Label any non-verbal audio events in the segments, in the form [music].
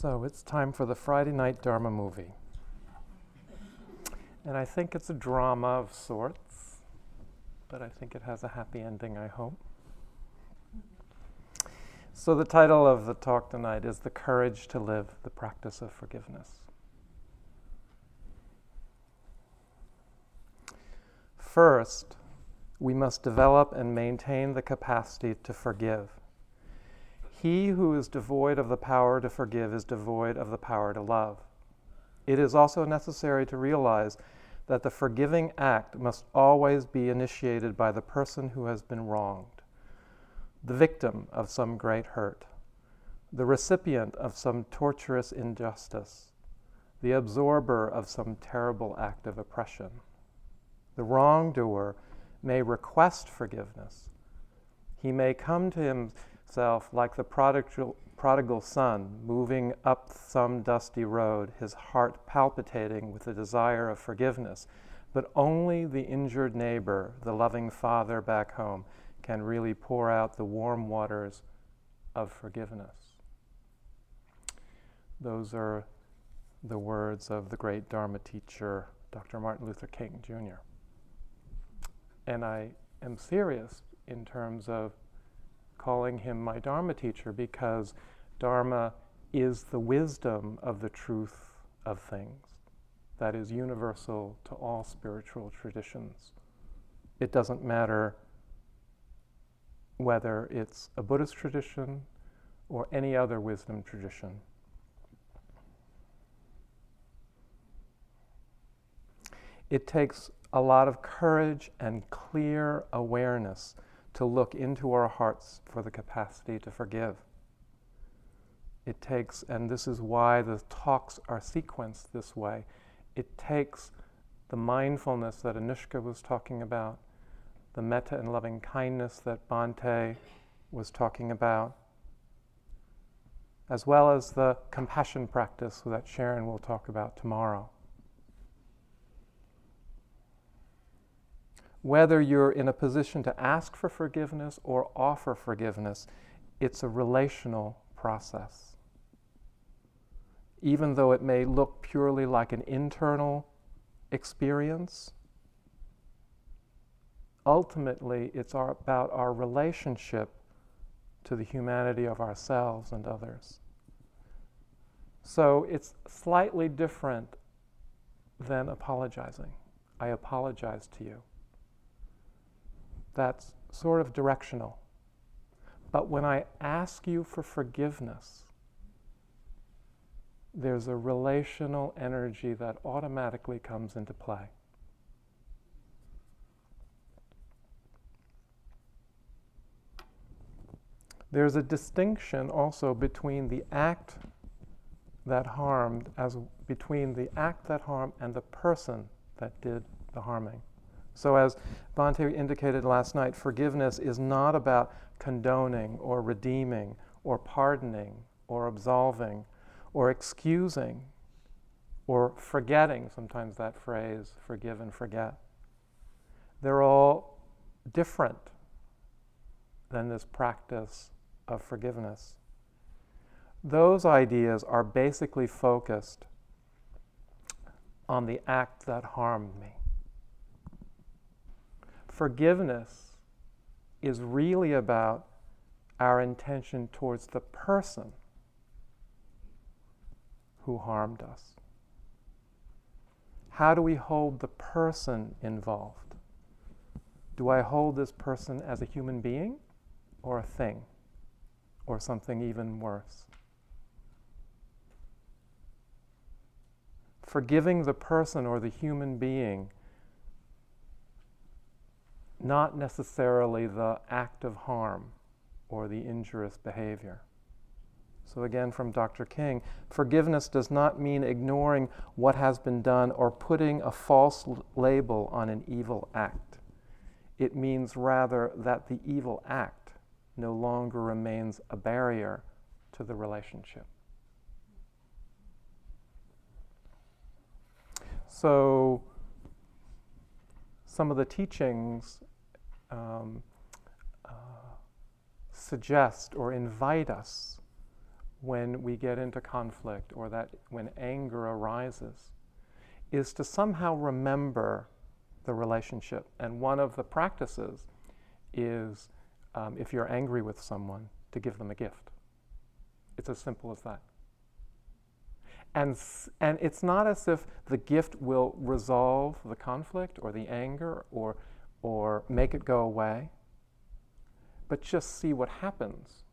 So it's time for the Friday night Dharma movie. And I think it's a drama of sorts, but I think it has a happy ending, I hope. So the title of the talk tonight is The Courage to Live the Practice of Forgiveness. First, we must develop and maintain the capacity to forgive. He who is devoid of the power to forgive is devoid of the power to love. It is also necessary to realize that the forgiving act must always be initiated by the person who has been wronged, the victim of some great hurt, the recipient of some torturous injustice, the absorber of some terrible act of oppression. The wrongdoer may request forgiveness. He may come to him self like the prodigal, prodigal son moving up some dusty road, his heart palpitating with the desire of forgiveness. But only the injured neighbor, the loving father back home, can really pour out the warm waters of forgiveness. Those are the words of the great Dharma teacher, Dr. Martin Luther King Jr. And I am serious in terms of calling him my Dharma teacher because Dharma is the wisdom of the truth of things that is universal to all spiritual traditions. It doesn't matter whether it's a Buddhist tradition or any other wisdom tradition. It takes a lot of courage and clear awareness to look into our hearts for the capacity to forgive. It takes, and this is why the talks are sequenced this way, it takes the mindfulness that Anushka was talking about, the metta and loving kindness that Bhante was talking about, as well as the compassion practice that Sharon will talk about tomorrow. Whether you're in a position to ask for forgiveness or offer forgiveness, it's a relational process. Even though it may look purely like an internal experience, ultimately it's our, about our relationship to the humanity of ourselves and others. So it's slightly different than apologizing. I apologize to you that's sort of directional. But when I ask you for forgiveness, there's a relational energy that automatically comes into play. There's a distinction also between the act that harmed as between the act that harmed and the person that did the harming. So, as Bhante indicated last night, forgiveness is not about condoning or redeeming or pardoning or absolving or excusing or forgetting, sometimes that phrase, forgive and forget. They're all different than this practice of forgiveness. Those ideas are basically focused on the act that harmed me forgiveness is really about our intention towards the person who harmed us. How do we hold the person involved? Do I hold this person as a human being or a thing or something even worse? Forgiving the person or the human being not necessarily the act of harm or the injurious behavior. So, again, from Dr. King, forgiveness does not mean ignoring what has been done or putting a false label on an evil act. It means rather that the evil act no longer remains a barrier to the relationship. So, some of the teachings um, uh, suggest or invite us when we get into conflict or that when anger arises is to somehow remember the relationship. And one of the practices is um, if you're angry with someone, to give them a gift. It's as simple as that. And, and it's not as if the gift will resolve the conflict or the anger or, or make it go away, but just see what happens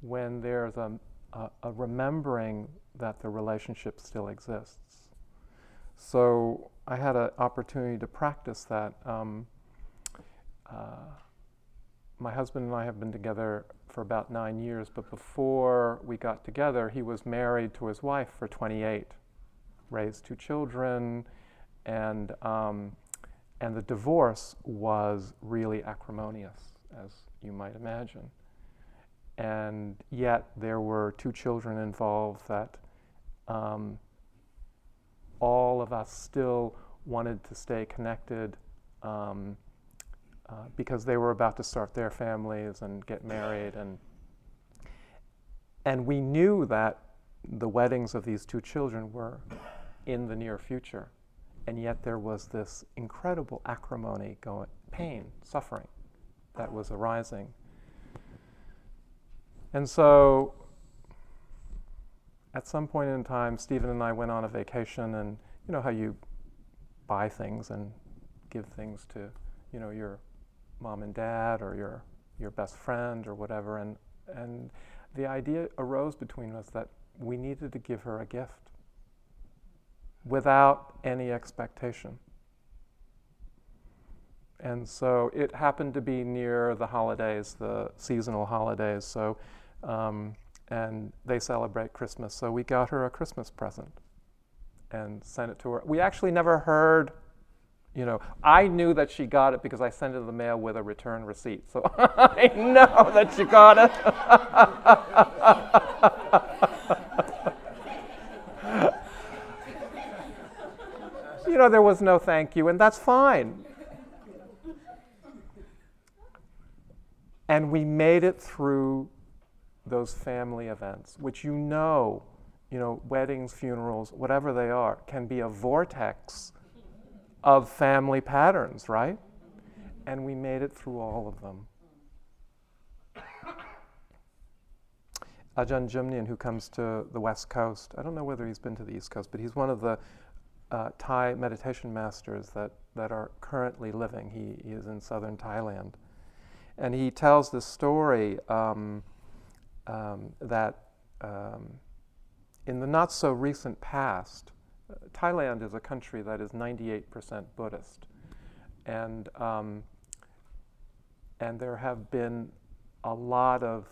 when there's a, a, a remembering that the relationship still exists. So I had an opportunity to practice that. Um, uh, my husband and I have been together for about nine years, but before we got together, he was married to his wife for 28, raised two children, and, um, and the divorce was really acrimonious, as you might imagine. And yet, there were two children involved that um, all of us still wanted to stay connected. Um, uh, because they were about to start their families and get married. And, and we knew that the weddings of these two children were in the near future. And yet there was this incredible acrimony, going, pain, suffering that was arising. And so at some point in time, Stephen and I went on a vacation, and you know how you buy things and give things to, you know, your mom and dad or your your best friend or whatever and and the idea arose between us that we needed to give her a gift without any expectation. And so it happened to be near the holidays, the seasonal holidays. So, um, and they celebrate Christmas. So we got her a Christmas present and sent it to her. We actually never heard you know, I knew that she got it because I sent it in the mail with a return receipt. So [laughs] I know that she got it. [laughs] know, there was no thank you, and that's fine. And we made it through those family events, which you know, you know, weddings, funerals, whatever they are, can be a vortex of family patterns, right? And we made it through all of them. Ajahn Jumnian, who comes to the West Coast, I don't know whether he's been to the East Coast, but he's one of the uh, Thai meditation masters that, that are currently living. He, he, is in southern Thailand. And he tells this story um, um, that um, in the not so recent past, Thailand is a country that is 98% Buddhist. And, um, and there have been a lot of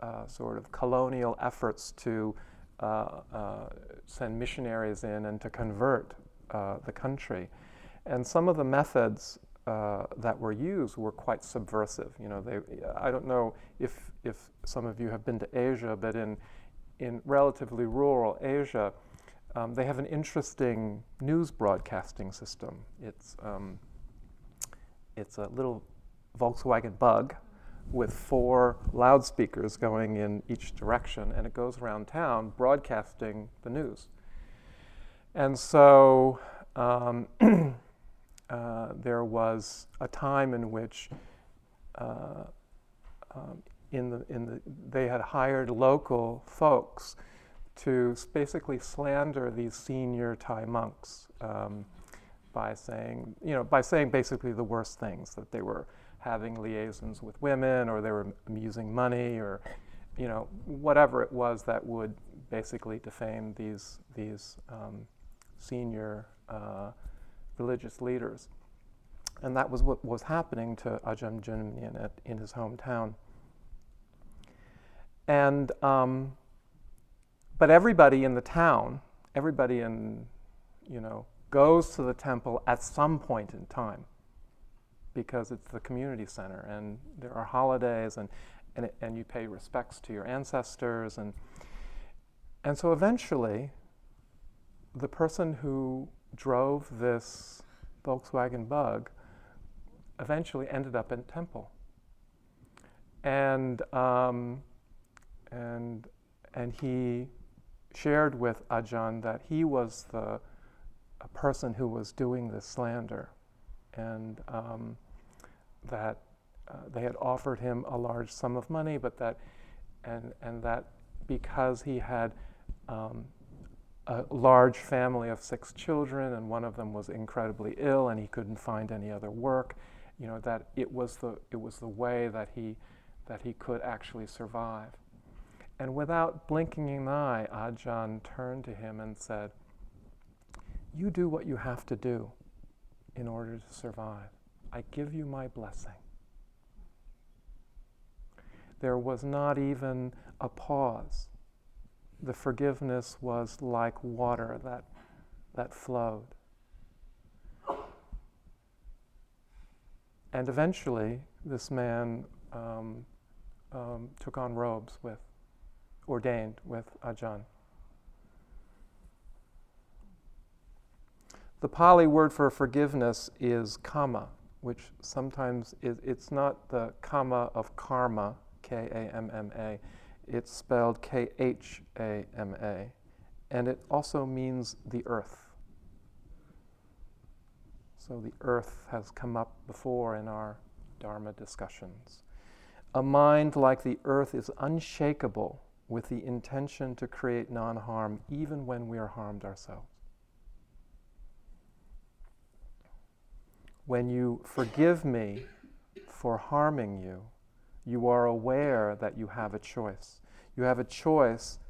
uh, sort of colonial efforts to uh, uh, send missionaries in and to convert uh, the country. And some of the methods uh, that were used were quite subversive. You know, they, I don't know if, if some of you have been to Asia, but in, in relatively rural Asia, um, they have an interesting news broadcasting system. It's, um, it's a little Volkswagen bug with four loudspeakers going in each direction, and it goes around town broadcasting the news. And so um, [clears throat] uh, there was a time in which uh, um, in the, in the, they had hired local folks to basically slander these senior Thai monks um, by saying, you know, by saying basically the worst things that they were having liaisons with women or they were amusing money or, you know, whatever it was that would basically defame these these um, senior uh, religious leaders. And that was what was happening to Ajahn Jumnian in his hometown. And um, but everybody in the town, everybody in, you know, goes to the temple at some point in time because it's the community center and there are holidays and, and, it, and you pay respects to your ancestors. And, and so eventually, the person who drove this Volkswagen bug eventually ended up in temple. And um, and, and he shared with Ajahn that he was the a person who was doing this slander, and um, that uh, they had offered him a large sum of money, but that, and, and that because he had um, a large family of six children, and one of them was incredibly ill, and he couldn't find any other work. You know that it was the it was the way that he that he could actually survive. And without blinking an eye, Ajahn turned to him and said, "You do what you have to do in order to survive. I give you my blessing." There was not even a pause the forgiveness was like water that, that flowed. And eventually, this man um, um, took on robes with, ordained with Ajahn. The Pali word for forgiveness is khama, which sometimes is, it's not the kamma of karma, K A M M A it's spelled K H A M A, and it also means the earth. So the earth has come up before in our Dharma discussions. A mind like the earth is unshakable with the intention to create non harm, even when we are harmed ourselves. When you forgive me for harming you, you are aware that you have a choice. You have a choice.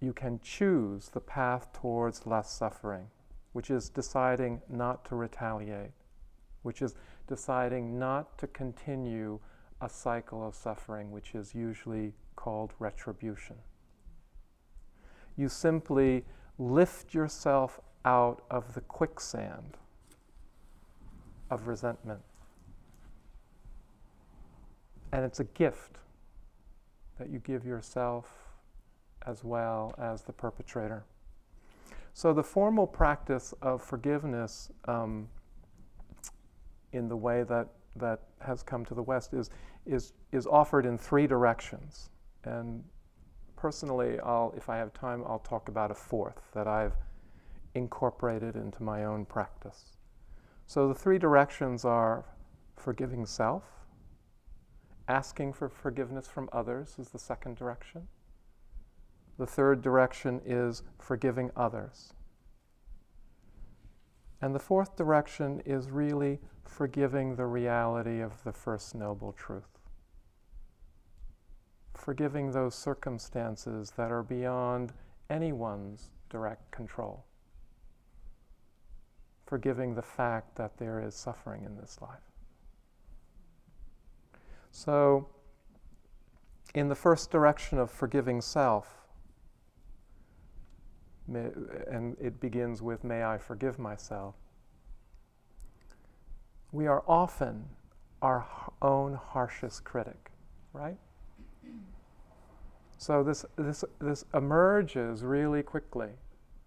You can choose the path towards less suffering, which is deciding not to retaliate, which is deciding not to continue a cycle of suffering, which is usually called retribution. You simply lift yourself out of the quicksand of resentment. And it's a gift that you give yourself as well as the perpetrator. So, the formal practice of forgiveness um, in the way that, that has come to the West is, is, is offered in three directions. And personally, I'll, if I have time, I'll talk about a fourth that I've incorporated into my own practice. So, the three directions are forgiving self, Asking for forgiveness from others is the second direction. The third direction is forgiving others. And the fourth direction is really forgiving the reality of the First Noble Truth. Forgiving those circumstances that are beyond anyone's direct control. Forgiving the fact that there is suffering in this life. So, in the first direction of forgiving self, may, and it begins with, May I forgive myself, we are often our own harshest critic, right? So this, this, this emerges really quickly,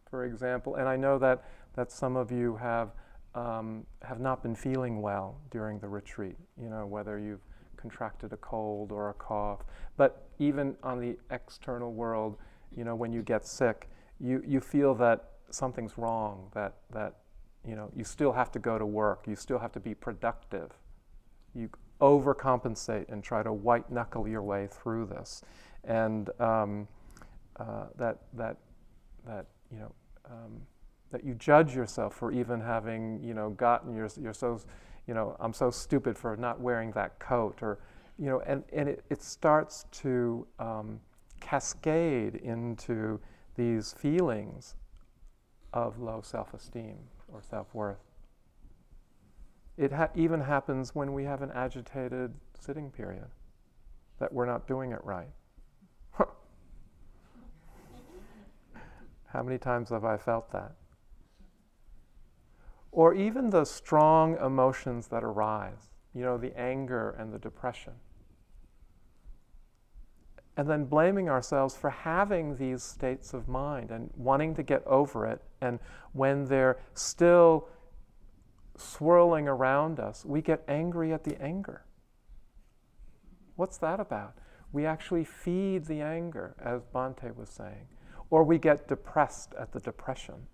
for example, and I know that, that some of you have, um, have not been feeling well during the retreat, you know, whether you've contracted a cold or a cough. But even on the external world, you know, when you get sick, you, you feel that something's wrong, that, that you know, you still have to go to work, you still have to be productive. You overcompensate and try to white knuckle your way through this. And um, uh, that, that, that, you know, um, that you judge yourself for even having, you know, gotten your, you're so you know, I'm so stupid for not wearing that coat, or, you know, and, and it, it starts to um, cascade into these feelings of low self esteem or self worth. It ha- even happens when we have an agitated sitting period, that we're not doing it right. [laughs] How many times have I felt that? Or even the strong emotions that arise, you know, the anger and the depression. And then blaming ourselves for having these states of mind and wanting to get over it. And when they're still swirling around us, we get angry at the anger. What's that about? We actually feed the anger, as Bhante was saying, or we get depressed at the depression.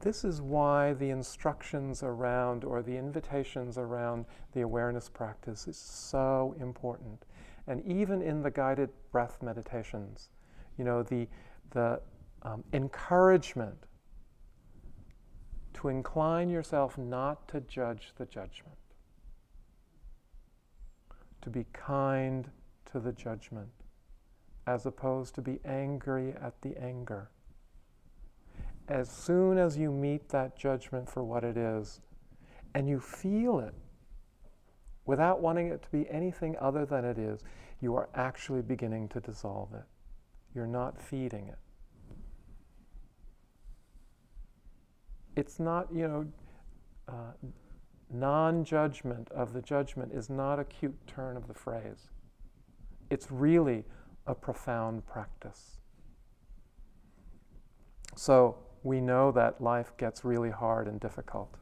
This is why the instructions around or the invitations around the awareness practice is so important. And even in the guided breath meditations, you know, the, the um, encouragement to incline yourself not to judge the judgment, to be kind to the judgment, as opposed to be angry at the anger. As soon as you meet that judgment for what it is, and you feel it, without wanting it to be anything other than it is, you are actually beginning to dissolve it. You're not feeding it. It's not, you know, uh, non judgment of the judgment is not a cute turn of the phrase. It's really a profound practice. So we know that life gets really hard and difficult.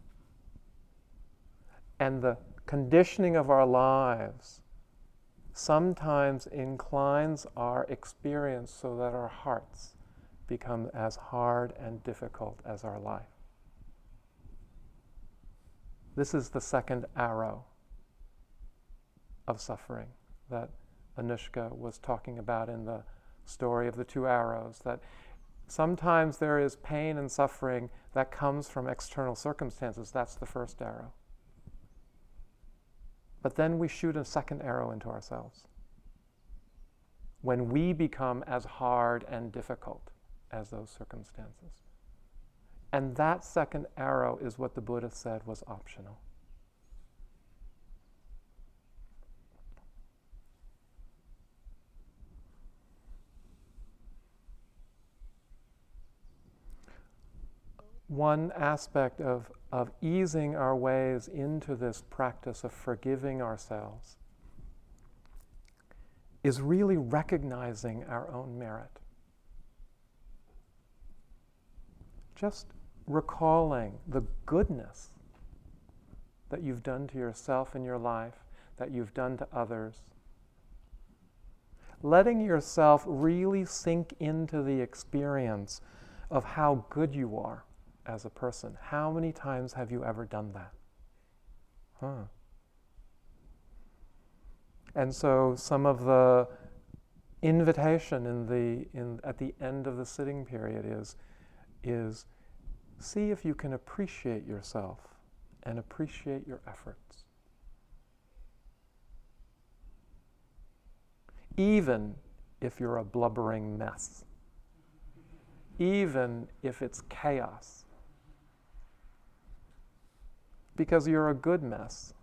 And the conditioning of our lives sometimes inclines our experience so that our hearts become as hard and difficult as our life. This is the second arrow of suffering that Anushka was talking about in the story of the two arrows. That sometimes there is pain and suffering that comes from external circumstances. That's the first arrow. But then we shoot a second arrow into ourselves. When we become as hard and difficult as those circumstances. And that second arrow is what the Buddha said was optional. One aspect of, of easing our ways into this practice of forgiving ourselves is really recognizing our own merit. Just recalling the goodness that you've done to yourself in your life, that you've done to others. Letting yourself really sink into the experience of how good you are as a person. How many times have you ever done that? Huh. And so some of the invitation in the, in, at the end of the sitting period is, is see if you can appreciate yourself and appreciate your efforts. Even if you're a blubbering mess, even if it's chaos, because you're a good mess.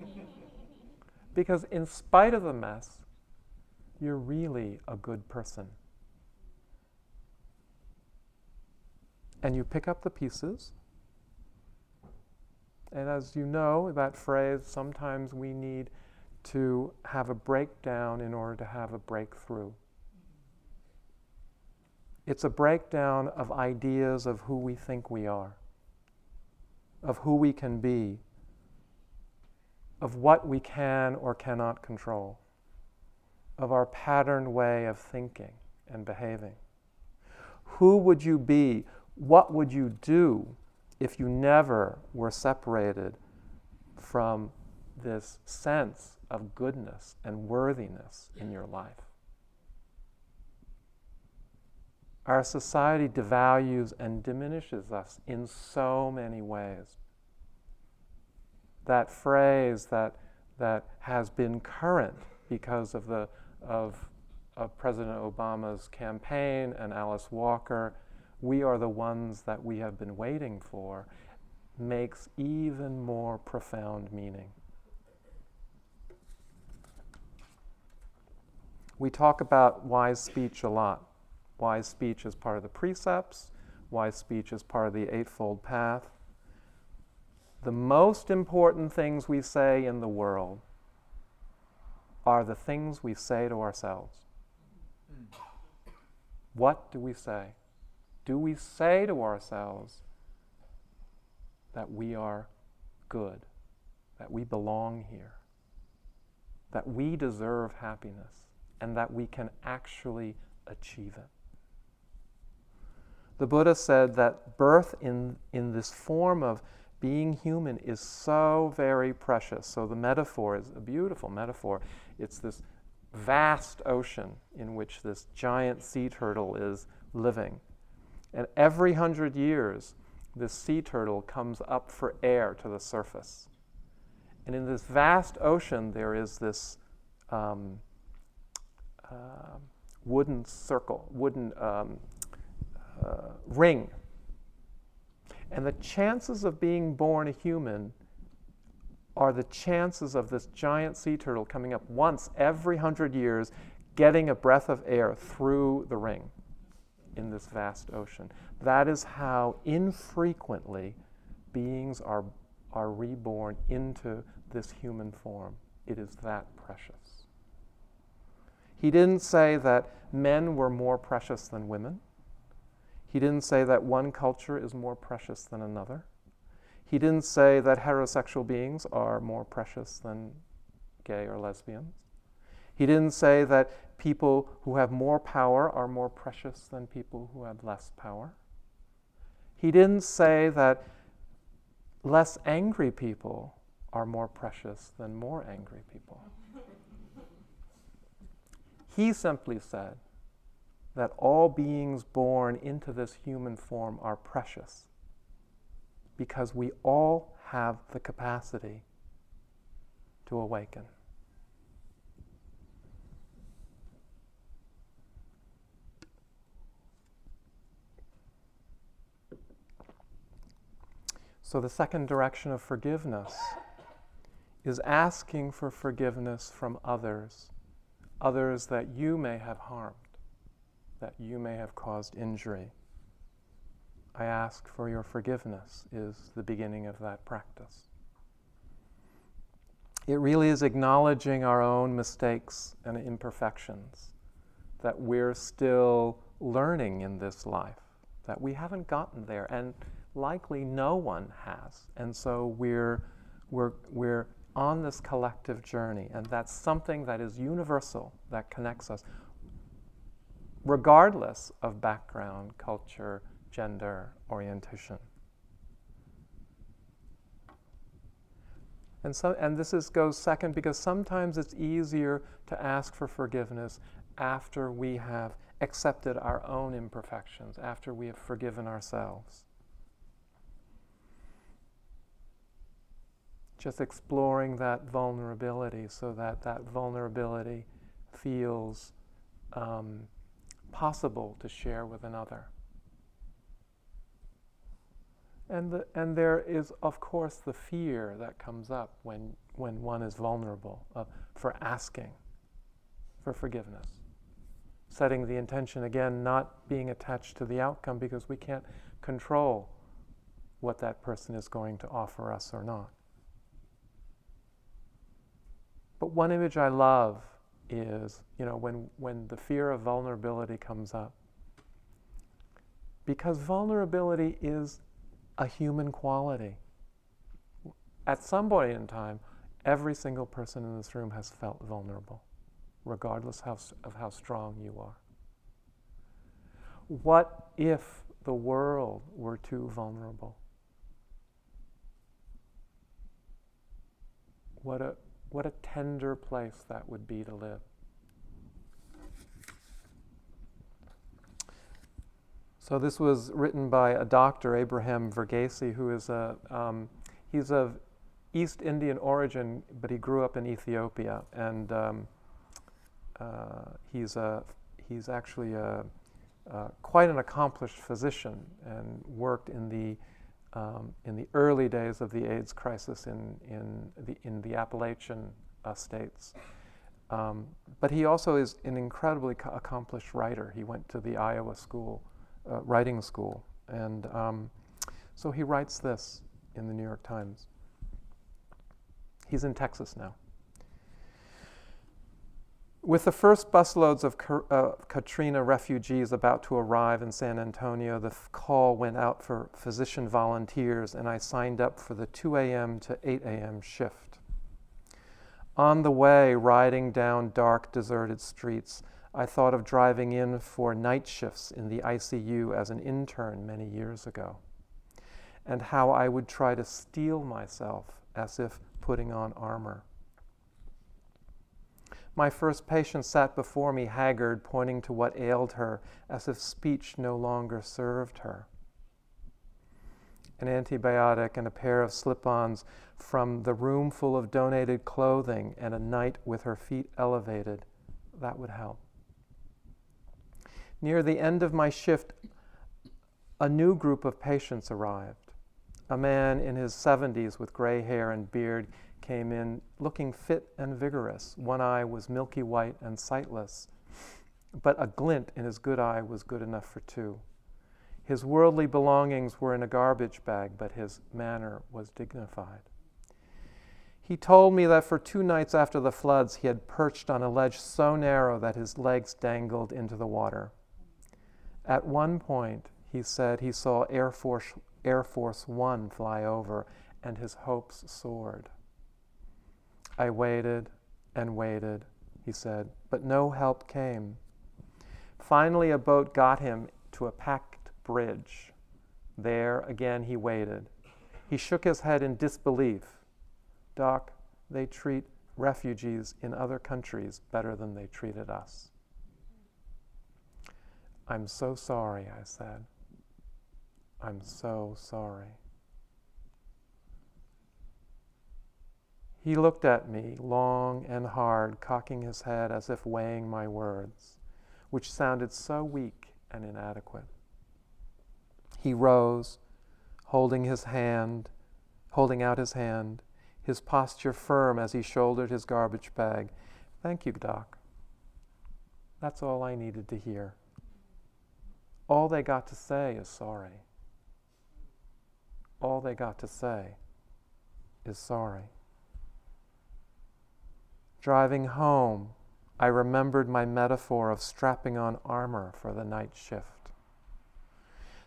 [laughs] because in spite of the mess, you're really a good person. And you pick up the pieces. And as you know, that phrase, sometimes we need to have a breakdown in order to have a breakthrough. It's a breakdown of ideas of who we think we are of who we can be, of what we can or cannot control, of our patterned way of thinking and behaving. Who would you be? What would you do if you never were separated from this sense of goodness and worthiness in your life? Our society devalues and diminishes us in so many ways. That phrase that, that has been current because of, the, of, of President Obama's campaign and Alice Walker, we are the ones that we have been waiting for, makes even more profound meaning. We talk about wise speech a lot. Wise speech is part of the precepts, wise speech is part of the Eightfold Path. The most important things we say in the world are the things we say to ourselves. What do we say? Do we say to ourselves that we are good, that we belong here, that we deserve happiness, and that we can actually achieve it. The Buddha said that birth in, in this form of being human is so very precious. So the metaphor is a beautiful metaphor. It's this vast ocean in which this giant sea turtle is living. And every hundred years, this sea turtle comes up for air to the surface. And in this vast ocean, there is this um, uh, wooden circle, wooden um, uh, ring. And the chances of being born a human are the chances of this giant sea turtle coming up once every hundred years, getting a breath of air through the ring in this vast ocean. That is how infrequently beings are, are reborn into this human form. It is that precious. He didn't say that men were more precious than women. He didn't say that one culture is more precious than another. He didn't say that heterosexual beings are more precious than gay or lesbians. He didn't say that people who have more power are more precious than people who have less power. He didn't say that less angry people are more precious than more angry people. he simply said that all beings born into this human form are precious because we all have the capacity to awaken. So, the second direction of forgiveness is asking for forgiveness from others, others that you may have harmed, that you may have caused injury. I ask for your forgiveness is the beginning of that practice. It really is acknowledging our own mistakes and imperfections, that we're still learning in this life, that we haven't gotten there. And likely no one has. And so we're, we're, we're on this collective journey, and that's something that is universal, that connects us, regardless of background, culture, gender, orientation. And, so, and this is, goes second because sometimes it's easier to ask for forgiveness after we have accepted our own imperfections, after we have forgiven ourselves. just exploring that vulnerability so that that vulnerability feels um, possible to share with another. And, the, and there is, of course, the fear that comes up when, when one is vulnerable uh, for asking for forgiveness. Setting the intention, again, not being attached to the outcome because we can't control what that person is going to offer us or not. But one image I love is, you know, when, when the fear of vulnerability comes up. Because vulnerability is a human quality. At some point in time, every single person in this room has felt vulnerable, regardless how, of how strong you are. What if the world were too vulnerable? What a, what a tender place that would be to live. So this was written by a doctor, Abraham Verghese, who is a um, he's of East Indian origin, but he grew up in Ethiopia, and um, uh, he's a he's actually a, uh, quite an accomplished physician and worked in the um, in the early days of the AIDS crisis in, in, the, in the Appalachian uh, states. Um, but he also is an incredibly co- accomplished writer. He went to the Iowa School, uh, writing school. And um, so he writes this in the New York Times. He's in Texas now. With the first busloads of uh, Katrina refugees about to arrive in San Antonio, the f- call went out for physician volunteers, and I signed up for the 2 a.m. to 8 a.m. shift. On the way, riding down dark, deserted streets, I thought of driving in for night shifts in the ICU as an intern many years ago, and how I would try to steel myself as if putting on armor. My first patient sat before me, haggard, pointing to what ailed her, as if speech no longer served her. An antibiotic and a pair of slip ons from the room full of donated clothing and a night with her feet elevated, that would help. Near the end of my shift, a new group of patients arrived. A man in his 70s with gray hair and beard came in looking fit and vigorous. One eye was milky white and sightless, but a glint in his good eye was good enough for two. His worldly belongings were in a garbage bag, but his manner was dignified. He told me that for two nights after the floods, he had perched on a ledge so narrow that his legs dangled into the water. At one point, he said he saw Air Force, Air Force One fly over, and his hopes soared. I waited and waited, he said, but no help came. Finally, a boat got him to a packed bridge. There again he waited. He shook his head in disbelief. Doc, they treat refugees in other countries better than they treated us. I'm so sorry, I said. I'm so sorry. He looked at me long and hard, cocking his head as if weighing my words, which sounded so weak and inadequate. He rose, holding his hand, holding out his hand, his posture firm as he shouldered his garbage bag. Thank you, Doc. That's all I needed to hear all they got to say is sorry. All they got to say is sorry. Driving home, I remembered my metaphor of strapping on armor for the night shift.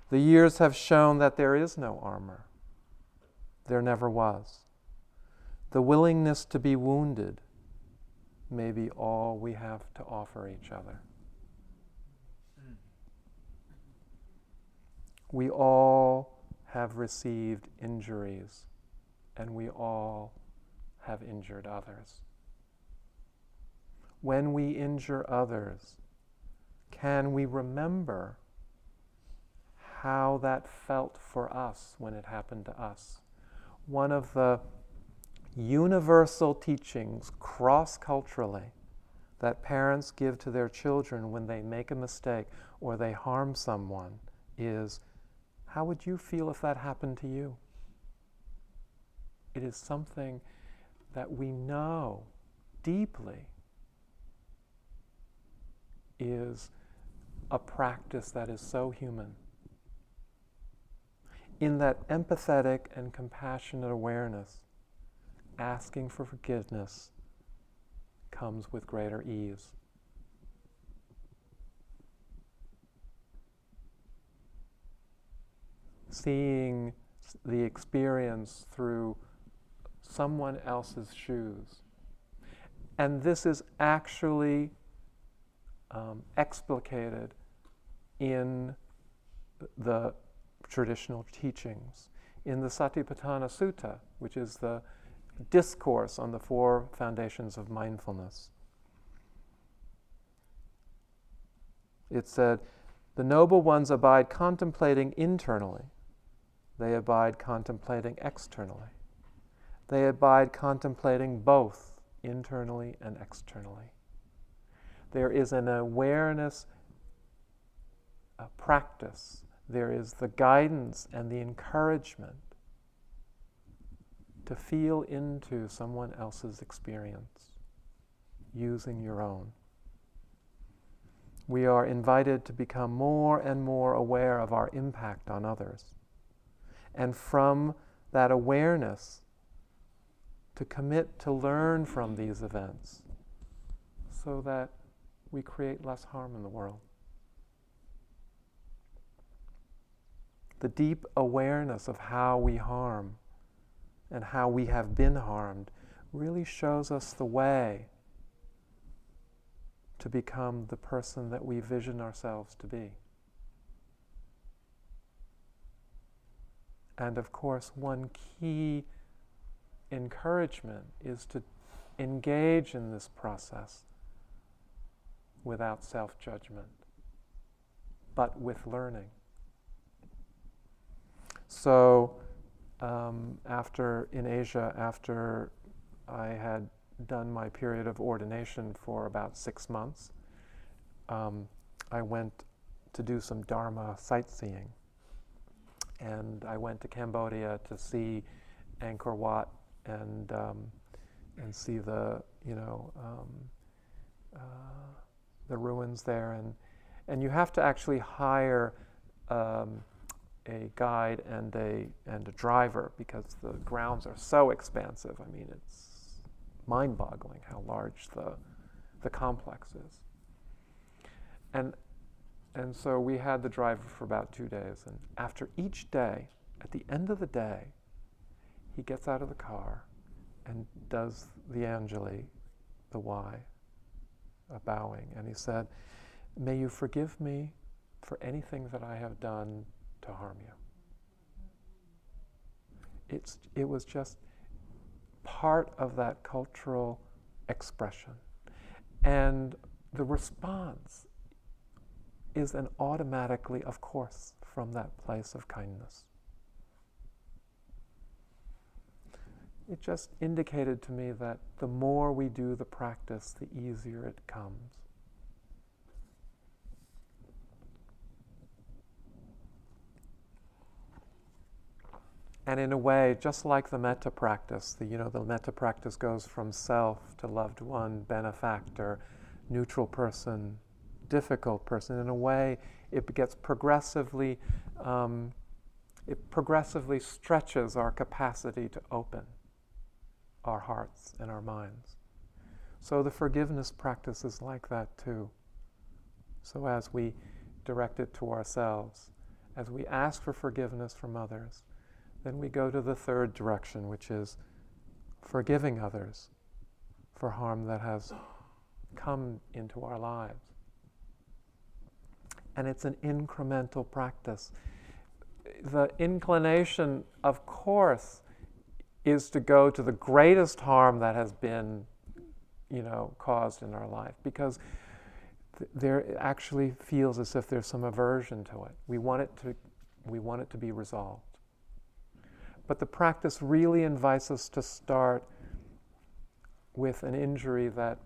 The years have shown that there is no armor. There never was. The willingness to be wounded may be all we have to offer each other. We all have received injuries, and we all have injured others. When we injure others, can we remember how that felt for us when it happened to us? One of the universal teachings cross culturally that parents give to their children when they make a mistake or they harm someone is how would you feel if that happened to you? It is something that we know deeply is a practice that is so human. In that empathetic and compassionate awareness, asking for forgiveness comes with greater ease. seeing the experience through someone else's shoes. And this is actually um, explicated in the traditional teachings. In the Satipatthana Sutta, which is the discourse on the four foundations of mindfulness, it said, The noble ones abide contemplating internally they abide contemplating externally. They abide contemplating both internally and externally. There is an awareness, a practice. There is the guidance and the encouragement to feel into someone else's experience using your own. We are invited to become more and more aware of our impact on others and from that awareness to commit to learn from these events so that we create less harm in the world. The deep awareness of how we harm and how we have been harmed really shows us the way to become the person that we vision ourselves to be. And of course, one key encouragement is to engage in this process without self judgment, but with learning. So, um, after in Asia, after I had done my period of ordination for about six months, um, I went to do some Dharma sightseeing. And I went to Cambodia to see Angkor Wat and um, and see the you know um, uh, the ruins there, and and you have to actually hire um, a guide and a and a driver because the grounds are so expansive. I mean, it's mind-boggling how large the the complex is. And and so we had the driver for about two days, and after each day, at the end of the day, he gets out of the car and does the Anjali, the wai, a bowing, and he said, May you forgive me for anything that I have done to harm you. It's, it was just part of that cultural expression. And the response is an automatically, of course, from that place of kindness. It just indicated to me that the more we do the practice, the easier it comes. And in a way, just like the metta practice, the, you know, the metta practice goes from self to loved one, benefactor, neutral person, difficult person. In a way, it gets progressively, um, it progressively stretches our capacity to open our hearts and our minds. So the forgiveness practice is like that too. So as we direct it to ourselves, as we ask for forgiveness from others, then we go to the third direction, which is forgiving others for harm that has come into our lives. And it's an incremental practice. The inclination, of course, is to go to the greatest harm that has been, you know, caused in our life because th- there actually feels as if there's some aversion to it. We want it to, we want it to be resolved. But the practice really invites us to start with an injury that,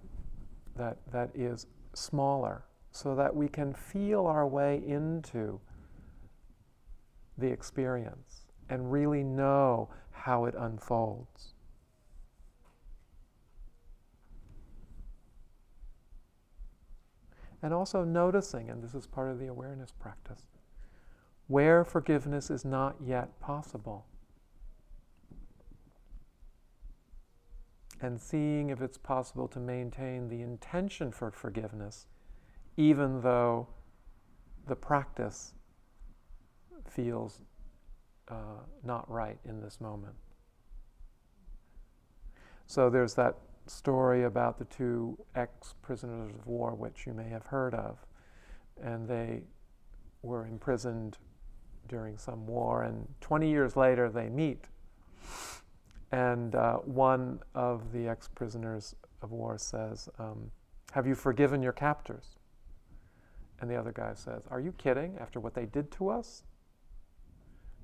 that, that is smaller so that we can feel our way into the experience and really know how it unfolds. And also noticing, and this is part of the awareness practice, where forgiveness is not yet possible. And seeing if it's possible to maintain the intention for forgiveness, even though the practice feels uh, not right in this moment. So there's that story about the two ex prisoners of war, which you may have heard of. And they were imprisoned during some war, and 20 years later they meet. And uh, one of the ex prisoners of war says, um, Have you forgiven your captors? And the other guy says, Are you kidding after what they did to us?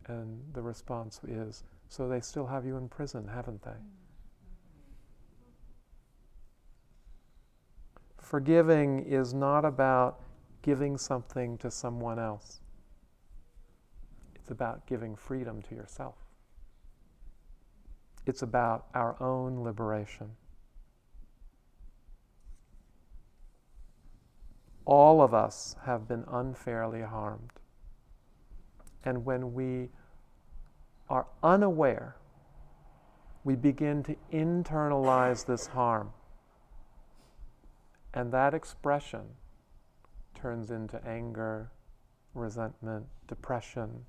And the response is, So they still have you in prison, haven't they? Forgiving is not about giving something to someone else, it's about giving freedom to yourself. It's about our own liberation. All of us have been unfairly harmed. And when we are unaware, we begin to internalize this harm. And that expression turns into anger, resentment, depression.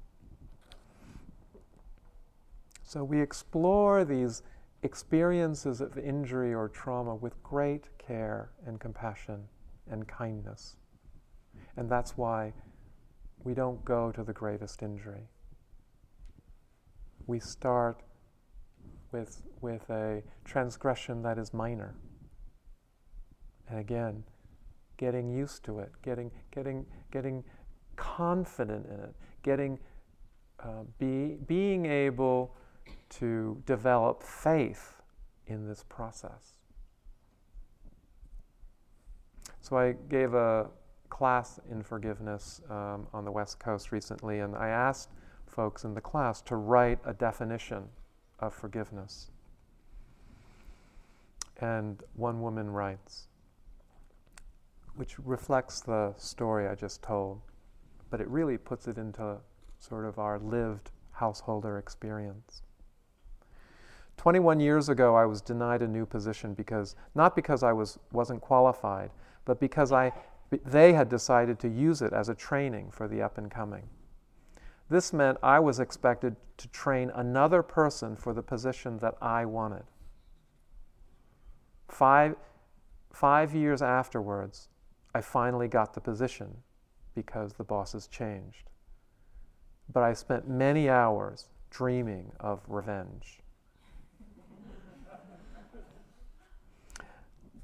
So we explore these experiences of injury or trauma with great care and compassion and kindness. And that's why we don't go to the greatest injury. We start with, with a transgression that is minor. And again, getting used to it, getting, getting, getting confident in it, getting, uh, be, being able to develop faith in this process. So I gave a class in forgiveness um, on the West Coast recently, and I asked folks in the class to write a definition of forgiveness. And one woman writes, which reflects the story I just told, but it really puts it into sort of our lived householder experience. 21 years ago, I was denied a new position because, not because I was, wasn't qualified, but because I, they had decided to use it as a training for the up and coming. This meant I was expected to train another person for the position that I wanted. Five, five years afterwards, I finally got the position because the bosses changed. But I spent many hours dreaming of revenge.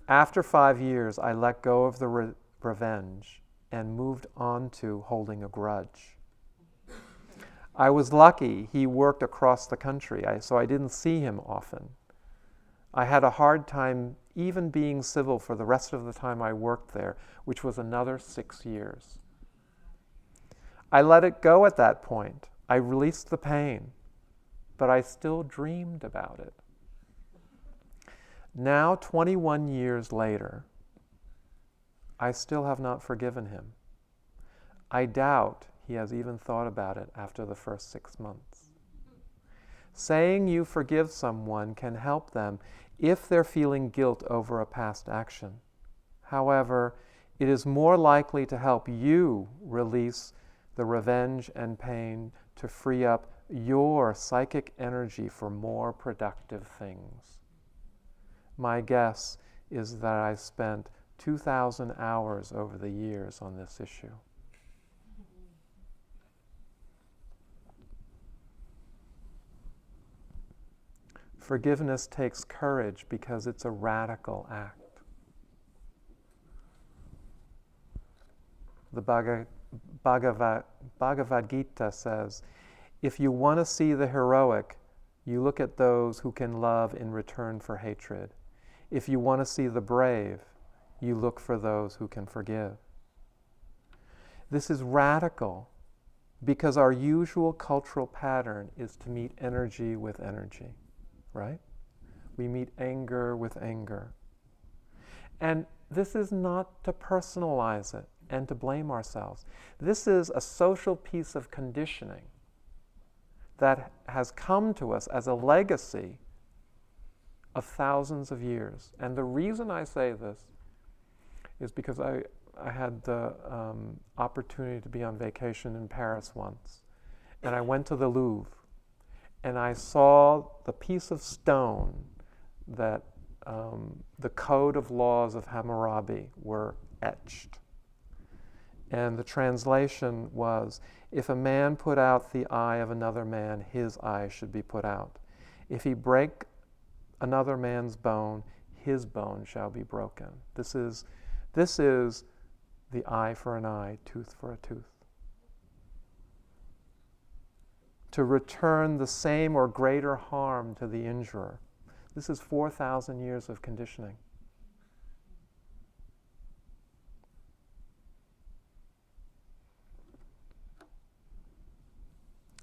After five years, I let go of the re- revenge and moved on to holding a grudge. I was lucky he worked across the country, I, so I didn't see him often. I had a hard time even being civil for the rest of the time I worked there, which was another six years. I let it go at that point. I released the pain, but I still dreamed about it. Now, 21 years later, I still have not forgiven him. I doubt he has even thought about it after the first six months. Saying you forgive someone can help them if they're feeling guilt over a past action. However, it is more likely to help you release the revenge and pain to free up your psychic energy for more productive things. My guess is that I spent 2,000 hours over the years on this issue. Forgiveness takes courage because it's a radical act. The Bhagavad, Bhagavad Gita says if you want to see the heroic, you look at those who can love in return for hatred. If you want to see the brave, you look for those who can forgive. This is radical because our usual cultural pattern is to meet energy with energy right? We meet anger with anger. And this is not to personalize it and to blame ourselves. This is a social piece of conditioning that has come to us as a legacy of thousands of years. And the reason I say this is because I, I had the um, opportunity to be on vacation in Paris once. And I went to the Louvre and I saw the piece of stone that um, the code of laws of Hammurabi were etched. And the translation was if a man put out the eye of another man, his eye should be put out. If he break another man's bone, his bone shall be broken. This is, this is the eye for an eye, tooth for a tooth. To return the same or greater harm to the injurer. This is 4,000 years of conditioning.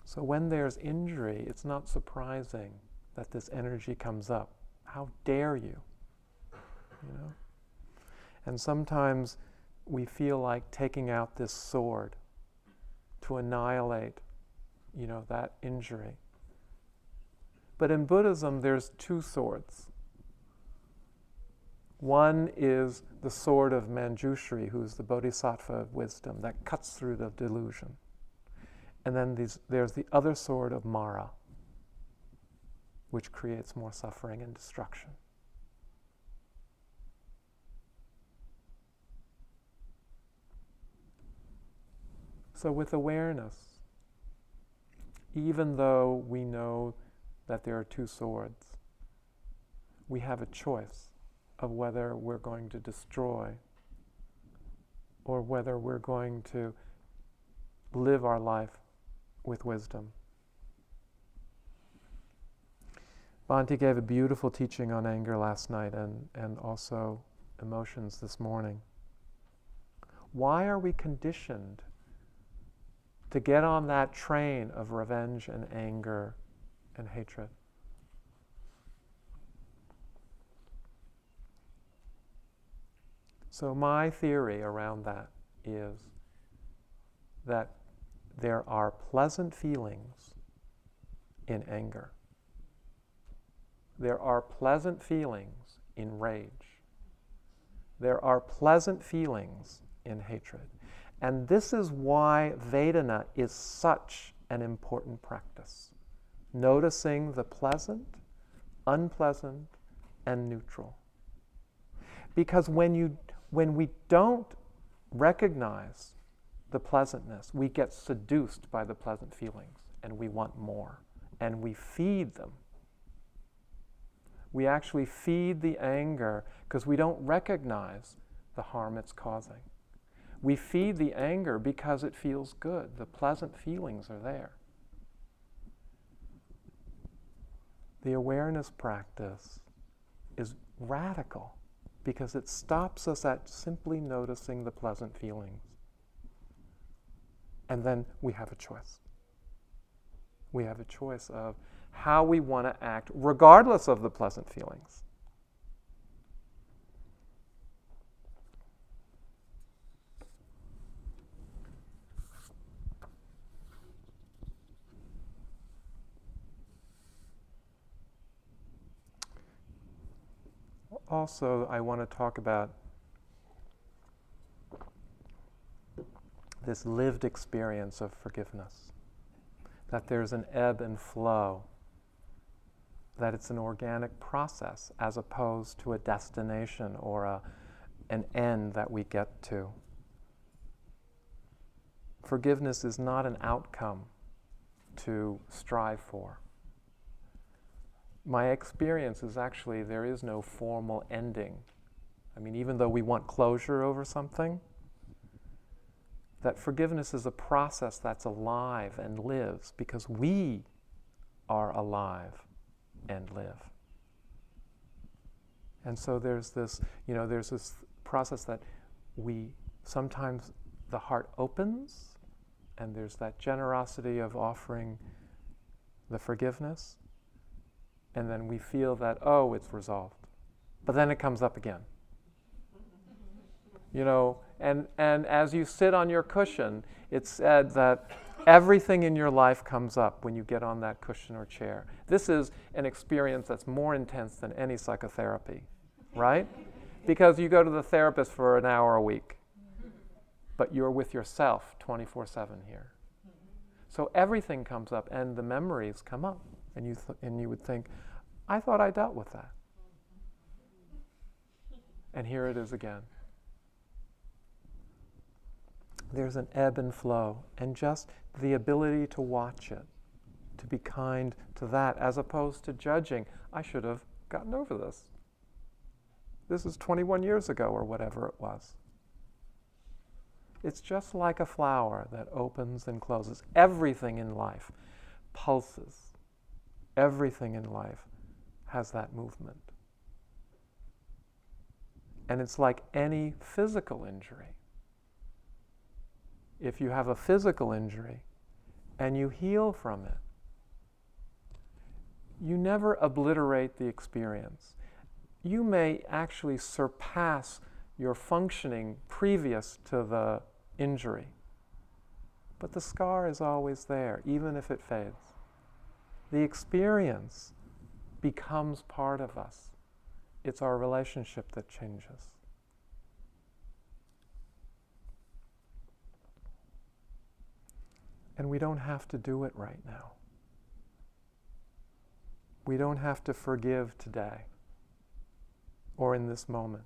So when there's injury, it's not surprising that this energy comes up. How dare you? You know? And sometimes we feel like taking out this sword to annihilate you know, that injury. But in Buddhism, there's two swords. One is the sword of Manjushri, who's the bodhisattva of wisdom that cuts through the delusion. And then these, there's the other sword of Mara, which creates more suffering and destruction. So, with awareness, even though we know that there are two swords, we have a choice of whether we're going to destroy or whether we're going to live our life with wisdom. Bhante gave a beautiful teaching on anger last night and, and also emotions this morning. Why are we conditioned to get on that train of revenge and anger and hatred? So, my theory around that is that there are pleasant feelings in anger. There are pleasant feelings in rage. There are pleasant feelings in hatred. And this is why Vedana is such an important practice. Noticing the pleasant, unpleasant, and neutral. Because when you when we don't recognize the pleasantness, we get seduced by the pleasant feelings and we want more. And we feed them. We actually feed the anger because we don't recognize the harm it's causing. We feed the anger because it feels good. The pleasant feelings are there. The awareness practice is radical because it stops us at simply noticing the pleasant feelings. And then we have a choice. We have a choice of how we want to act, regardless of the pleasant feelings. Also, I want to talk about this lived experience of forgiveness. That there's an ebb and flow, that it's an organic process as opposed to a destination or a, an end that we get to. Forgiveness is not an outcome to strive for my experience is actually there is no formal ending. I mean, even though we want closure over something, that forgiveness is a process that's alive and lives because we are alive and live. And so there's this, you know, there's this process that we sometimes the heart opens and there's that generosity of offering the forgiveness and then we feel that, oh, it's resolved. But then it comes up again. You know, and, and as you sit on your cushion, it's said that everything in your life comes up when you get on that cushion or chair. This is an experience that's more intense than any psychotherapy, right? Because you go to the therapist for an hour a week, but you're with yourself 24 7 here. So everything comes up and the memories come up. And you, th- and you would think, I thought I dealt with that. And here it is again. There's an ebb and flow, and just the ability to watch it, to be kind to that, as opposed to judging, I should have gotten over this. This is 21 years ago, or whatever it was. It's just like a flower that opens and closes. Everything in life pulses Everything in life has that movement. And it's like any physical injury. If you have a physical injury and you heal from it, you never obliterate the experience. You may actually surpass your functioning previous to the injury. But the scar is always there, even if it fades the experience becomes part of us. it's our relationship that changes. And we don't have to do it right now. We don't have to forgive today or in this moment.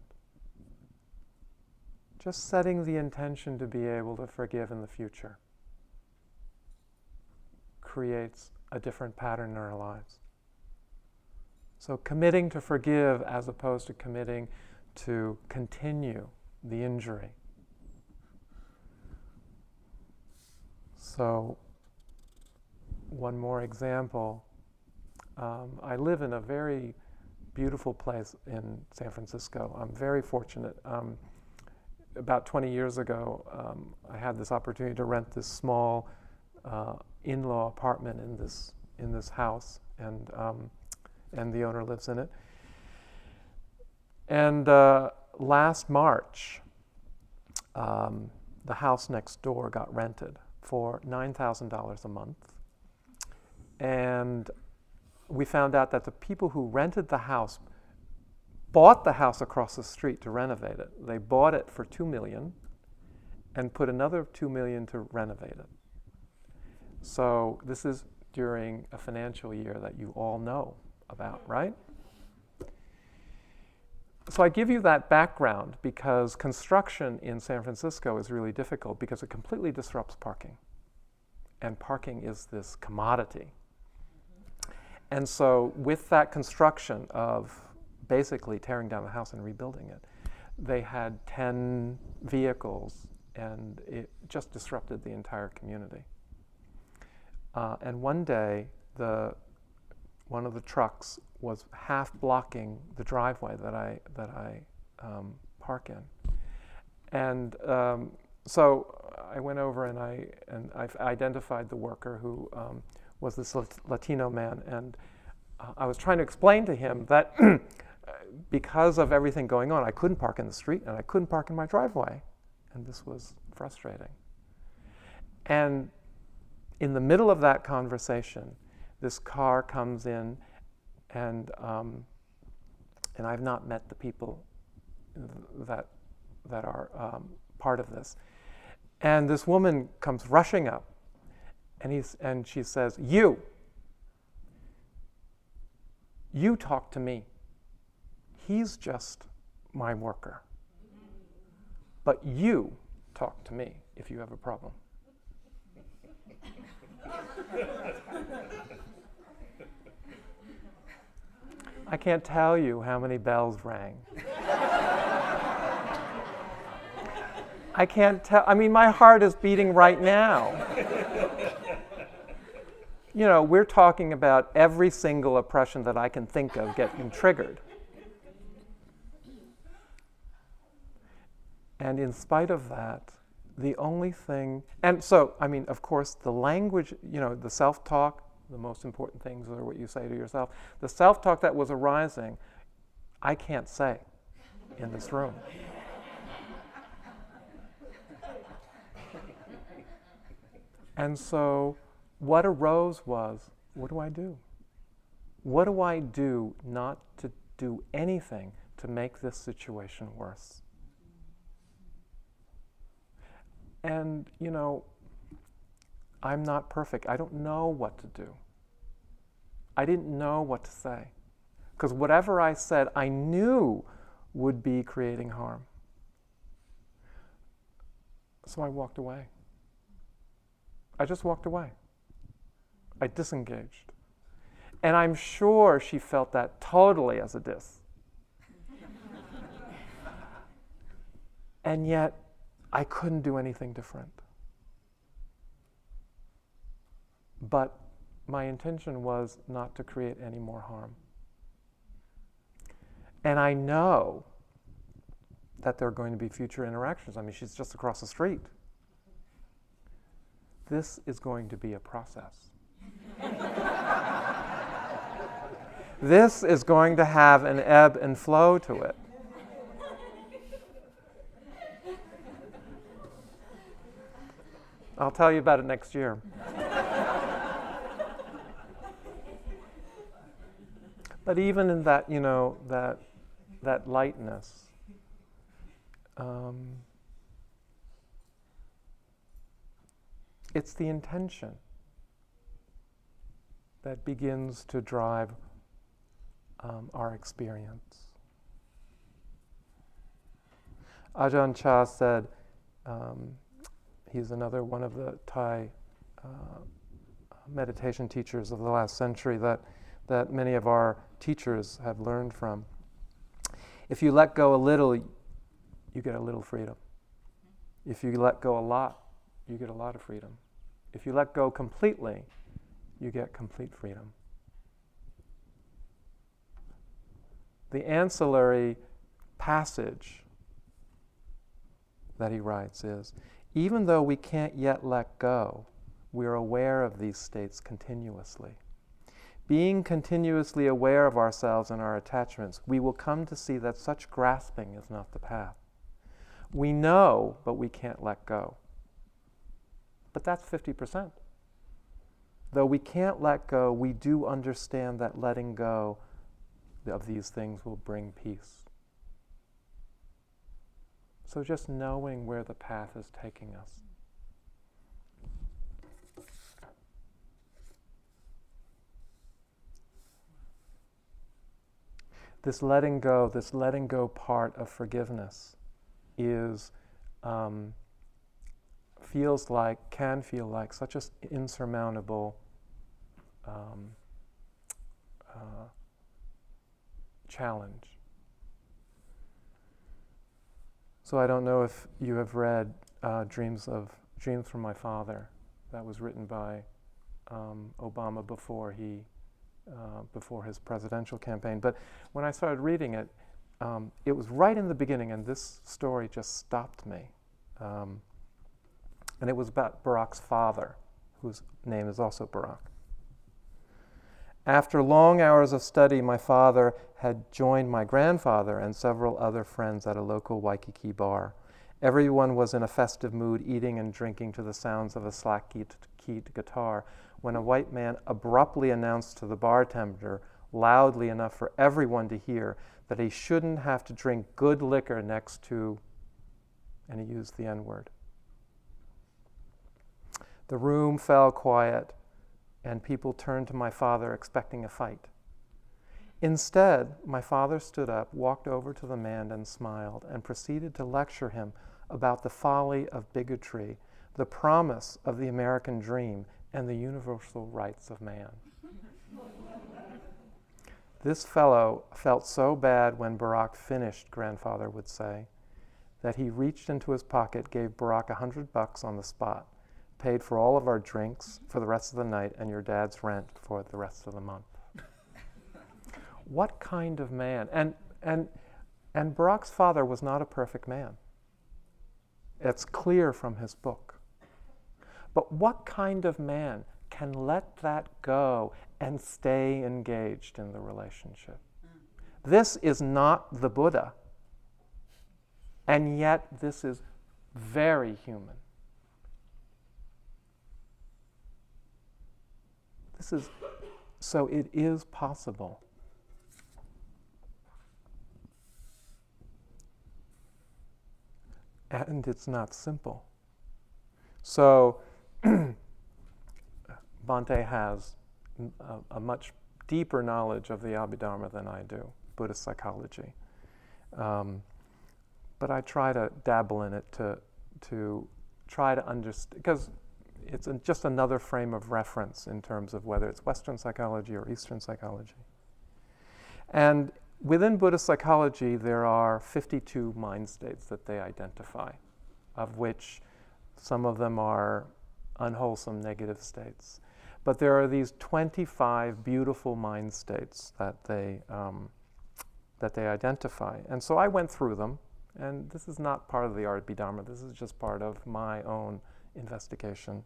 Just setting the intention to be able to forgive in the future creates a different pattern in our lives. So, committing to forgive as opposed to committing to continue the injury. So, one more example. Um, I live in a very beautiful place in San Francisco. I'm very fortunate. Um, about 20 years ago, um, I had this opportunity to rent this small uh, in-law apartment in this in this house, and um, and the owner lives in it. And uh, last March, um, the house next door got rented for nine thousand dollars a month, and we found out that the people who rented the house bought the house across the street to renovate it. They bought it for two million and put another two million to renovate it. So this is during a financial year that you all know about, mm. right? So I give you that background because construction in San Francisco is really difficult because it completely disrupts parking. And parking is this commodity. Mm-hmm. And so with that construction of basically tearing down the house and rebuilding it, they had 10 vehicles and it just disrupted the entire community. Uh, and one day, the one of the trucks was half blocking the driveway that I that I um, park in, and um, so I went over and I and I identified the worker who um, was this Latino man, and uh, I was trying to explain to him that [clears throat] because of everything going on, I couldn't park in the street and I couldn't park in my driveway, and this was frustrating. And in the middle of that conversation, this car comes in, and um, and I've not met the people that that are um, part of this. And this woman comes rushing up, and he's and she says, "You, you talk to me. He's just my worker. But you talk to me if you have a problem." I can't tell you how many bells rang. I can't tell. I mean, my heart is beating right now. you know, we're talking about every single oppression that I can think of getting triggered. And in spite of that, the only thing, and so, I mean, of course, the language, you know, the self talk, the most important things are what you say to yourself. The self talk that was arising, I can't say in this room. [laughs] and so, what arose was what do I do? What do I do not to do anything to make this situation worse? And, you know, I'm not perfect. I don't know what to do. I didn't know what to say. Because whatever I said, I knew would be creating harm. So I walked away. I just walked away. I disengaged. And I'm sure she felt that totally as a diss. [laughs] and yet, I couldn't do anything different. But my intention was not to create any more harm. And I know that there are going to be future interactions. I mean, she's just across the street. This is going to be a process. [laughs] this is going to have an ebb and flow to it. I'll tell you about it next year. but even in that, you know, that that lightness. Um, it's the intention that begins to drive um, our experience. Ajahn Chah said, um, he's another one of the Thai uh, meditation teachers of the last century that, that many of our teachers have learned from. If you let go a little, you get a little freedom. If you let go a lot, you get a lot of freedom. If you let go completely, you get complete freedom. The ancillary passage that he writes is even though we can't yet let go, we are aware of these states continuously. Being continuously aware of ourselves and our attachments, we will come to see that such grasping is not the path. We know, but we can't let go. But that's 50%. Though we can't let go, we do understand that letting go of these things will bring peace. So just knowing where the path is taking us. This letting go, this letting go part of forgiveness is, um, feels like, can feel like such an insurmountable um, uh, challenge. So I don't know if you have read uh, Dreams of Dreams from My Father. That was written by um, Obama before he uh, before his presidential campaign. But when I started reading it, um, it was right in the beginning, and this story just stopped me. Um, and it was about Barack's father, whose name is also Barack. After long hours of study, my father had joined my grandfather and several other friends at a local Waikiki bar. Everyone was in a festive mood, eating and drinking to the sounds of a slack keyed guitar, when a white man abruptly announced to the bartender, loudly enough for everyone to hear, that he shouldn't have to drink good liquor next to, and he used the N word. The room fell quiet and people turned to my father expecting a fight. Instead, my father stood up, walked over to the man, and smiled, and proceeded to lecture him about the folly of bigotry, the promise of the American dream, and the universal rights of man. [laughs] this fellow felt so bad when Barack finished, grandfather would say, that he reached into his pocket, gave Barack a hundred bucks on the spot, paid for all of our drinks for the rest of the night and your dad's rent for the rest of the month. [laughs] what kind of man? And, and, and Barack's father was not a perfect man. It's clear from his book. But what kind of man can let that go and stay engaged in the relationship? This is not the Buddha. And yet, this is very human. This is so it is possible. And it's not simple. So [clears throat] Bhante has a, a, much deeper knowledge of the Abhidharma than I do, Buddhist psychology. Um, but I try to dabble in it to, to try to understand, because it's just another frame of reference in terms of whether it's Western psychology or Eastern psychology. And within Buddhist psychology, there are 52 mind states that they identify, of which some of them are unwholesome negative states. But there are these 25 beautiful mind states that they, um, that they identify. And so I went through them, and this is not part of the Abhidharma, this is just part of my own investigation.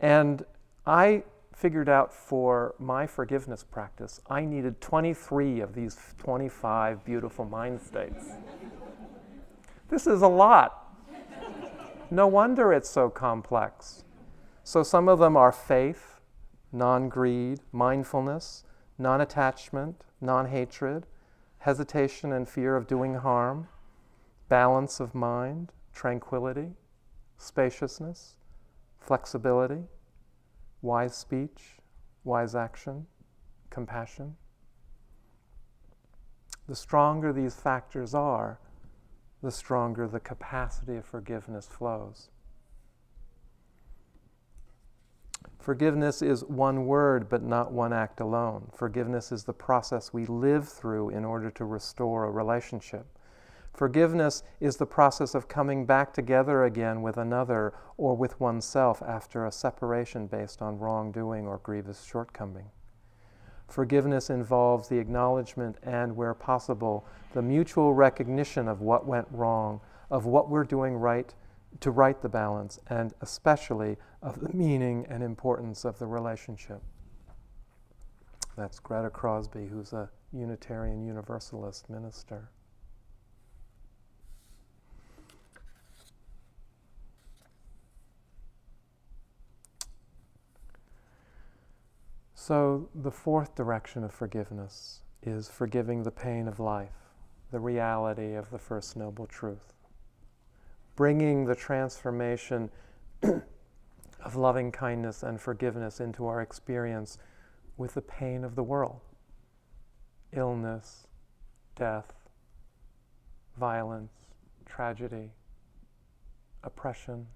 And I figured out for my forgiveness practice, I needed 23 of these 25 beautiful mind states. this is a lot. No wonder it's so complex. So, some of them are faith, non greed, mindfulness, non attachment, non hatred, hesitation and fear of doing harm, balance of mind, tranquility, spaciousness, flexibility, wise speech, wise action, compassion. The stronger these factors are, the stronger the capacity of forgiveness flows. Forgiveness is one word, but not one act alone. Forgiveness is the process we live through in order to restore a relationship. Forgiveness is the process of coming back together again with another or with oneself after a separation based on wrongdoing or grievous shortcoming. Forgiveness involves the acknowledgement and, where possible, the mutual recognition of what went wrong, of what we're doing right to right the balance, and especially of the meaning and importance of the relationship. That's Greta Crosby, who's a Unitarian Universalist minister. So, the fourth direction of forgiveness is forgiving the pain of life, the reality of the First Noble Truth. Bringing the transformation [clears throat] of loving kindness and forgiveness into our experience with the pain of the world illness, death, violence, tragedy, oppression,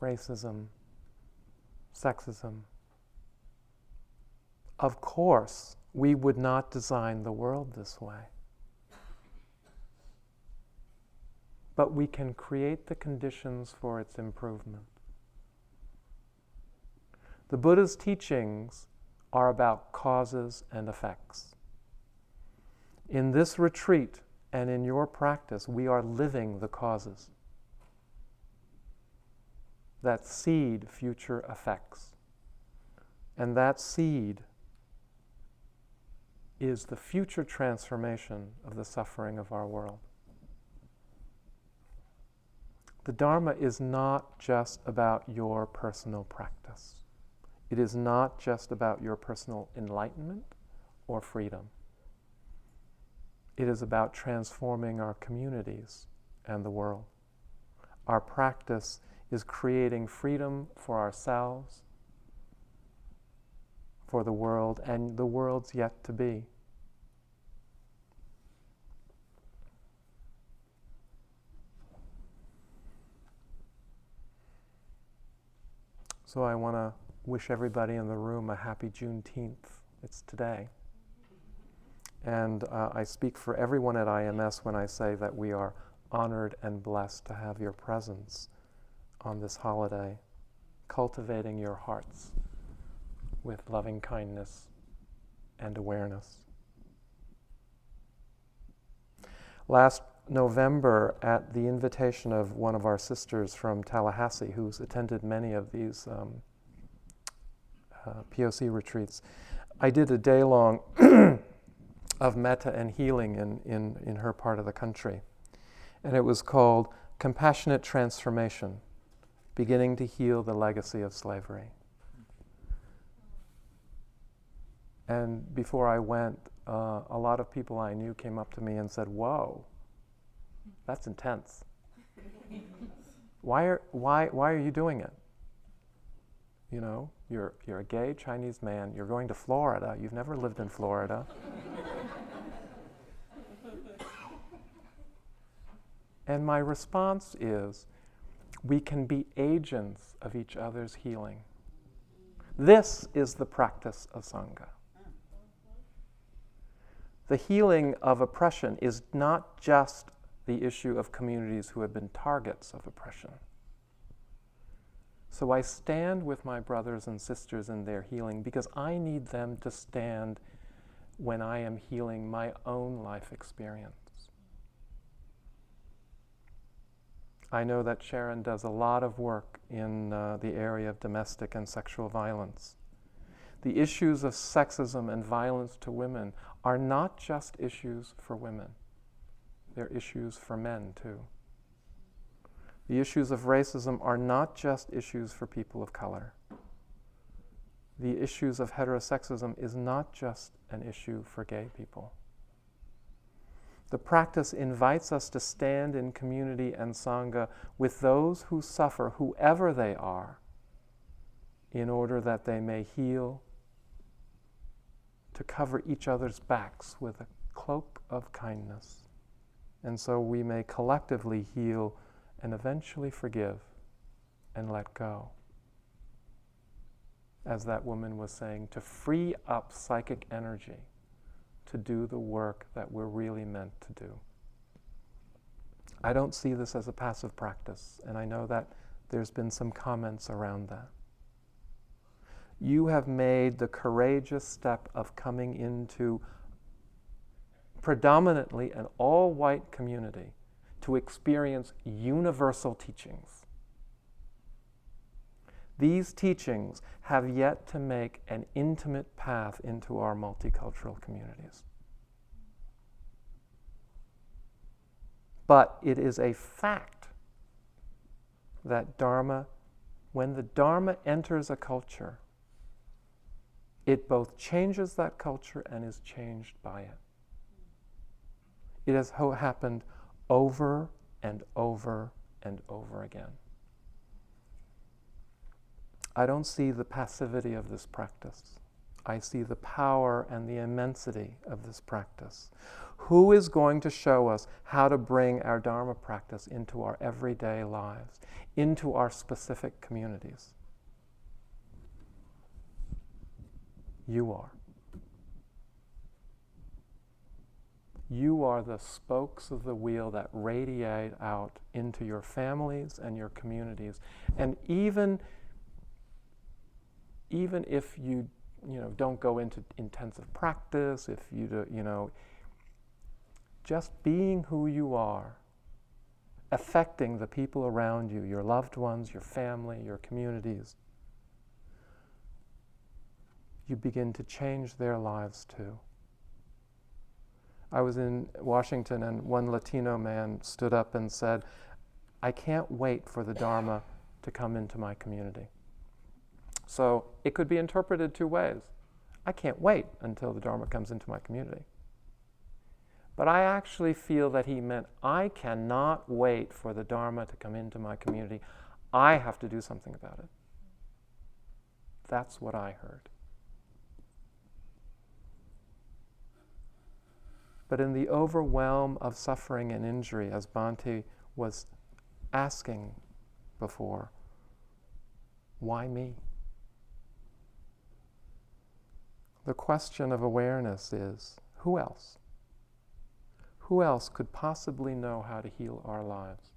racism, sexism of course, we would not design the world this way. But we can create the conditions for its improvement. The Buddha's teachings are about causes and effects. In this retreat and in your practice, we are living the causes that seed future effects. And that seed is the future transformation of the suffering of our world. The Dharma is not just about your personal practice. It is not just about your personal enlightenment or freedom. It is about transforming our communities and the world. Our practice is creating freedom for ourselves, for the world, and the world's yet to be. So I want to wish everybody in the room a happy Juneteenth. It's today. And uh, I speak for everyone at IMS when I say that we are honored and blessed to have your presence on this holiday, cultivating your hearts with loving kindness and awareness. Last November, at the invitation of one of our sisters from Tallahassee, who's attended many of these um, uh, POC retreats, I did a day long [clears throat] of metta and healing in, in, in her part of the country. And it was called Compassionate Transformation Beginning to Heal the Legacy of Slavery. And before I went, uh, a lot of people I knew came up to me and said, Whoa that's intense. why, are, why, why are you doing it? You know, you're, you're a gay Chinese man, you're going to Florida, you've never lived in Florida. [coughs] and my response is we can be agents of each other's healing. This is the practice of Sangha. The healing of oppression is not just the issue of communities who have been targets of oppression. So I stand with my brothers and sisters in their healing because I need them to stand when I am healing my own life experience. I know that Sharon does a lot of work in uh, the area of domestic and sexual violence. The issues of sexism and violence to women are not just issues for women. They're issues for men too. The issues of racism are not just issues for people of color. The issues of heterosexism is not just an issue for gay people. The practice invites us to stand in community and Sangha with those who suffer, whoever they are, in order that they may heal, to cover each other's backs with a cloak of kindness. And so we may collectively heal and eventually forgive and let go. As that woman was saying, to free up psychic energy to do the work that we're really meant to do. I don't see this as a passive practice, and I know that there's been some comments around that. You have made the courageous step of coming into predominantly an all white community to experience universal teachings. These teachings have yet to make an intimate path into our multicultural communities. But it is a fact that Dharma, when the Dharma enters a culture, it both changes that culture and is changed by it. It has happened over and over and over again. I don't see the passivity of this practice. I see the power and the immensity of this practice. Who is going to show us how to bring our Dharma practice into our everyday lives, into our specific communities? You are. You are the spokes of the wheel that radiate out into your families and your communities. And even, even if you, you know, don't go into intensive practice, if you, do, you know, just being who you are, affecting the people around you, your loved ones, your family, your communities, you begin to change their lives too. I was in Washington and one Latino man stood up and said, I can't wait for the Dharma to come into my community. So it could be interpreted two ways. I can't wait until the Dharma comes into my community. But I actually feel that he meant, I cannot wait for the Dharma to come into my community. I have to do something about it. That's what I heard. But in the overwhelm of suffering and injury, as Bhante was asking before, why me? The question of awareness is who else? Who else could possibly know how to heal our lives?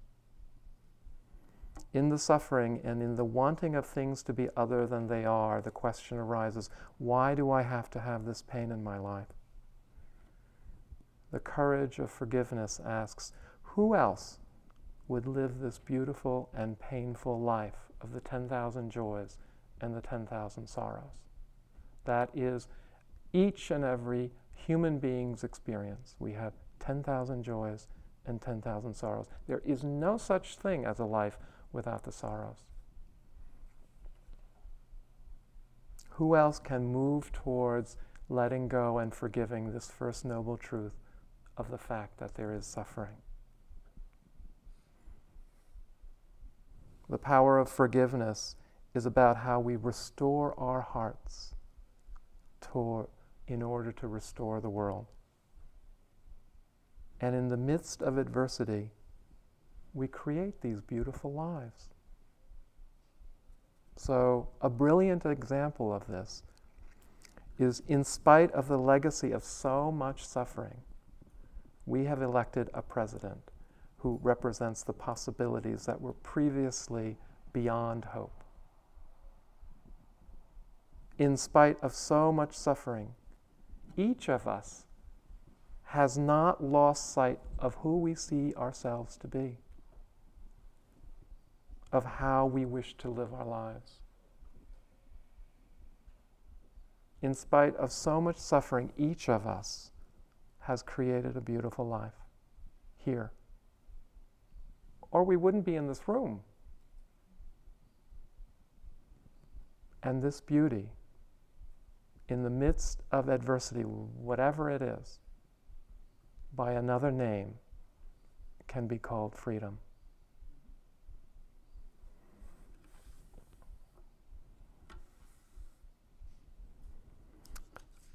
In the suffering and in the wanting of things to be other than they are, the question arises why do I have to have this pain in my life? The courage of forgiveness asks, who else would live this beautiful and painful life of the 10,000 joys and the 10,000 sorrows? That is each and every human being's experience. We have 10,000 joys and 10,000 sorrows. There is no such thing as a life without the sorrows. Who else can move towards letting go and forgiving this first noble truth of the fact that there is suffering. The power of forgiveness is about how we restore our hearts to, in order to restore the world. And in the midst of adversity, we create these beautiful lives. So, a brilliant example of this is in spite of the legacy of so much suffering, we have elected a president who represents the possibilities that were previously beyond hope. In spite of so much suffering, each of us has not lost sight of who we see ourselves to be, of how we wish to live our lives. In spite of so much suffering, each of us has created a beautiful life here. Or we wouldn't be in this room. And this beauty, in the midst of adversity, whatever it is, by another name can be called freedom.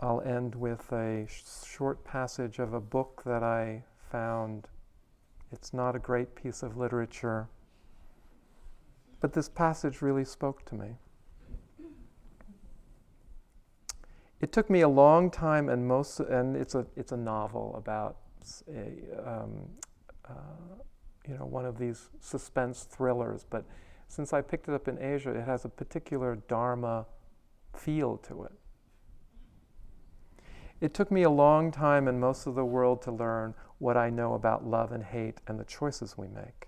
I'll end with a sh- short passage of a book that I found. It's not a great piece of literature, but this passage really spoke to me. It took me a long time, and most, and it's a it's a novel about a, um, uh, you know one of these suspense thrillers. But since I picked it up in Asia, it has a particular Dharma feel to it. It took me a long time and most of the world to learn what I know about love and hate and the choices we make.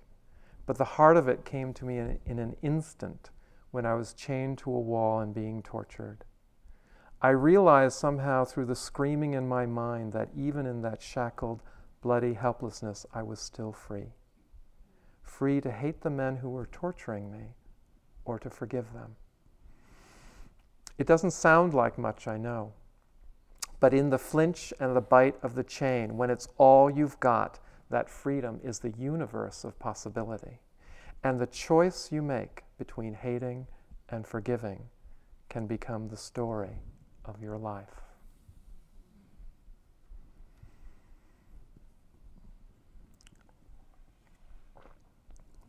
But the heart of it came to me in, in an instant when I was chained to a wall and being tortured. I realized somehow through the screaming in my mind that even in that shackled, bloody helplessness, I was still free. Free to hate the men who were torturing me or to forgive them. It doesn't sound like much, I know. But in the flinch and the bite of the chain, when it's all you've got, that freedom is the universe of possibility. And the choice you make between hating and forgiving can become the story of your life.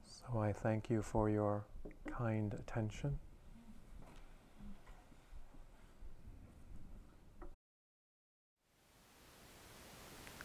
So I thank you for your kind attention.